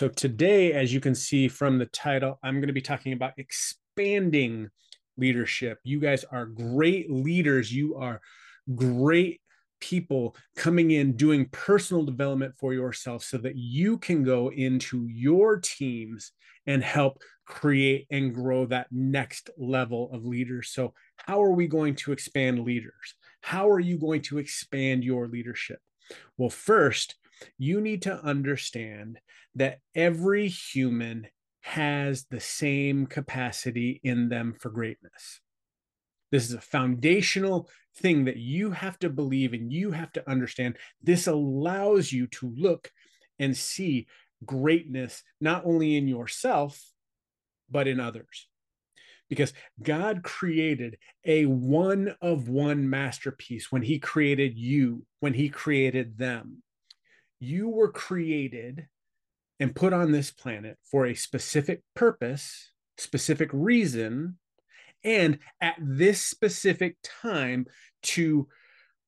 So, today, as you can see from the title, I'm going to be talking about expanding leadership. You guys are great leaders. You are great people coming in doing personal development for yourself so that you can go into your teams and help create and grow that next level of leaders. So, how are we going to expand leaders? How are you going to expand your leadership? Well, first, you need to understand that every human has the same capacity in them for greatness. This is a foundational thing that you have to believe and you have to understand. This allows you to look and see greatness not only in yourself, but in others. Because God created a one of one masterpiece when He created you, when He created them. You were created and put on this planet for a specific purpose, specific reason, and at this specific time to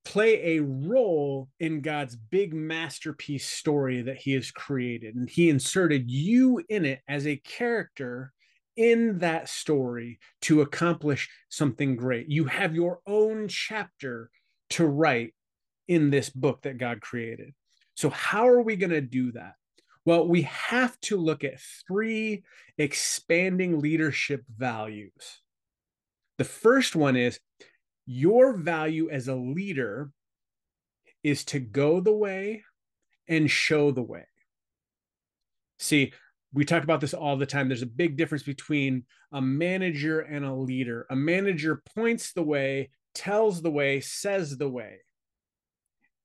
play a role in God's big masterpiece story that He has created. And He inserted you in it as a character in that story to accomplish something great. You have your own chapter to write in this book that God created. So, how are we going to do that? Well, we have to look at three expanding leadership values. The first one is your value as a leader is to go the way and show the way. See, we talk about this all the time. There's a big difference between a manager and a leader. A manager points the way, tells the way, says the way.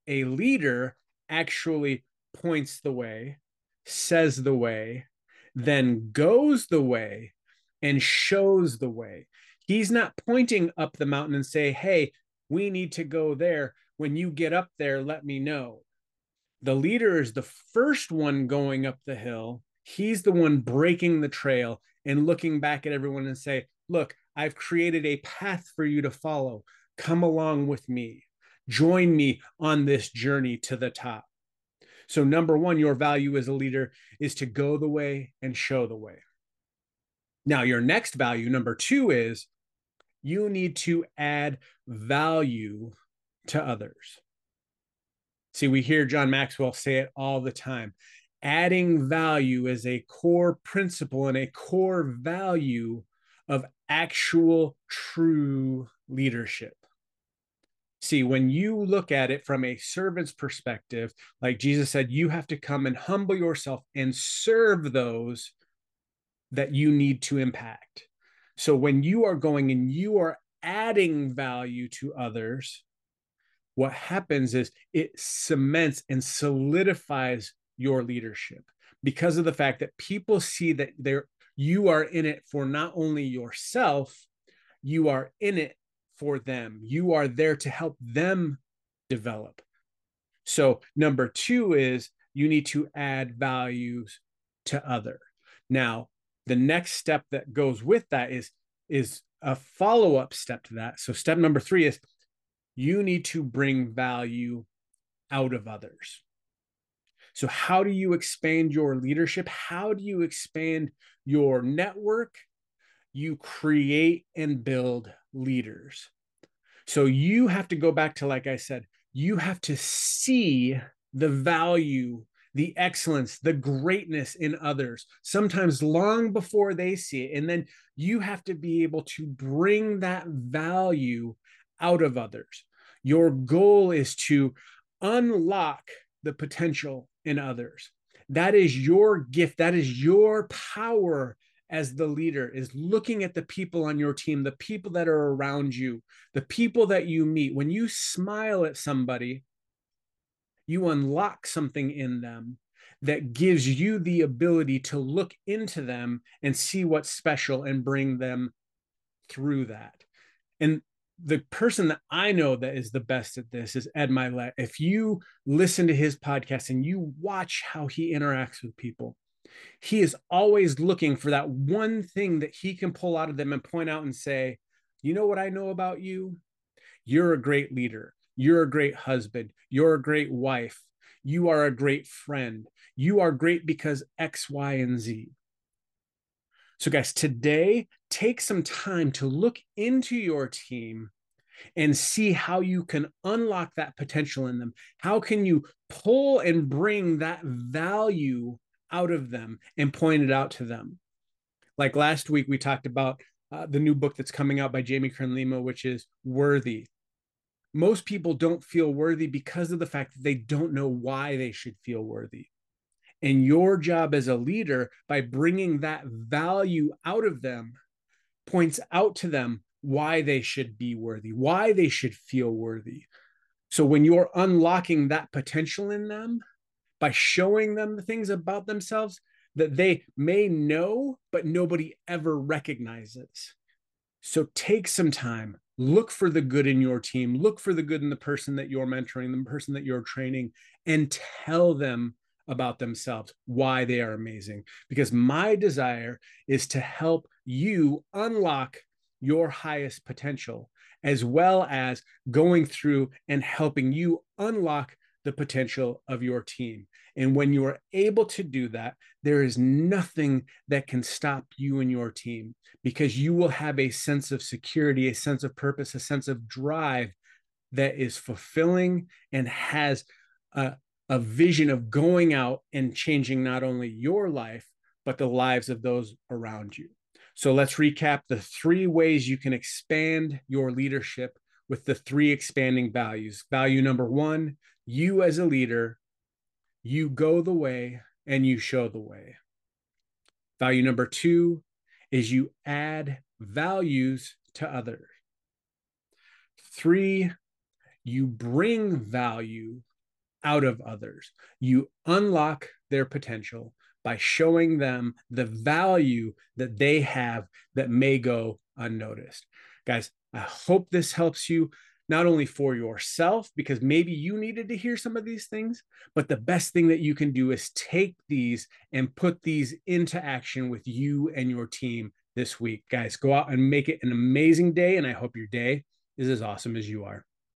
A leader actually points the way, says the way, then goes the way and shows the way. He's not pointing up the mountain and say, "Hey, we need to go there. When you get up there, let me know." The leader is the first one going up the hill. He's the one breaking the trail and looking back at everyone and say, "Look, I've created a path for you to follow. Come along with me. Join me on this journey to the top." So, number one, your value as a leader is to go the way and show the way. Now, your next value, number two, is you need to add value to others. See, we hear John Maxwell say it all the time. Adding value is a core principle and a core value of actual true leadership. See, when you look at it from a servant's perspective, like Jesus said, you have to come and humble yourself and serve those that you need to impact. So when you are going and you are adding value to others, what happens is it cements and solidifies your leadership because of the fact that people see that there you are in it for not only yourself, you are in it for them. You are there to help them develop. So, number two is you need to add values to other. Now, the next step that goes with that is is a follow-up step to that. So, step number three is you need to bring value out of others. So, how do you expand your leadership? How do you expand your network? You create and build leaders. So you have to go back to, like I said, you have to see the value, the excellence, the greatness in others, sometimes long before they see it. And then you have to be able to bring that value out of others. Your goal is to unlock the potential in others. That is your gift. That is your power as the leader is looking at the people on your team, the people that are around you, the people that you meet. When you smile at somebody, you unlock something in them that gives you the ability to look into them and see what's special and bring them through that. And the person that I know that is the best at this is Ed Mylett. If you listen to his podcast and you watch how he interacts with people, he is always looking for that one thing that he can pull out of them and point out and say, You know what I know about you? You're a great leader. You're a great husband. You're a great wife. You are a great friend. You are great because X, Y, and Z. So, guys, today, take some time to look into your team and see how you can unlock that potential in them. How can you pull and bring that value out of them and point it out to them? Like last week, we talked about uh, the new book that's coming out by Jamie Kern Lima, which is Worthy. Most people don't feel worthy because of the fact that they don't know why they should feel worthy. And your job as a leader, by bringing that value out of them, points out to them why they should be worthy, why they should feel worthy. So when you're unlocking that potential in them by showing them the things about themselves that they may know, but nobody ever recognizes. So take some time, look for the good in your team, look for the good in the person that you're mentoring, the person that you're training, and tell them about themselves, why they are amazing. Because my desire is to help you unlock your highest potential, as well as going through and helping you unlock the potential of your team. And when you are able to do that, there is nothing that can stop you and your team because you will have a sense of security, a sense of purpose, a sense of drive that is fulfilling and has a, a vision of going out and changing not only your life, but the lives of those around you. So let's recap the three ways you can expand your leadership with the three expanding values. Value number one, you as a leader, you go the way and you show the way. Value number two is you add values to others. Three, you bring value out of others. You unlock their potential by showing them the value that they have that may go unnoticed. Guys, I hope this helps you not only for yourself, because maybe you needed to hear some of these things, but the best thing that you can do is take these and put these into action with you and your team this week. Guys, go out and make it an amazing day. And I hope your day is as awesome as you are.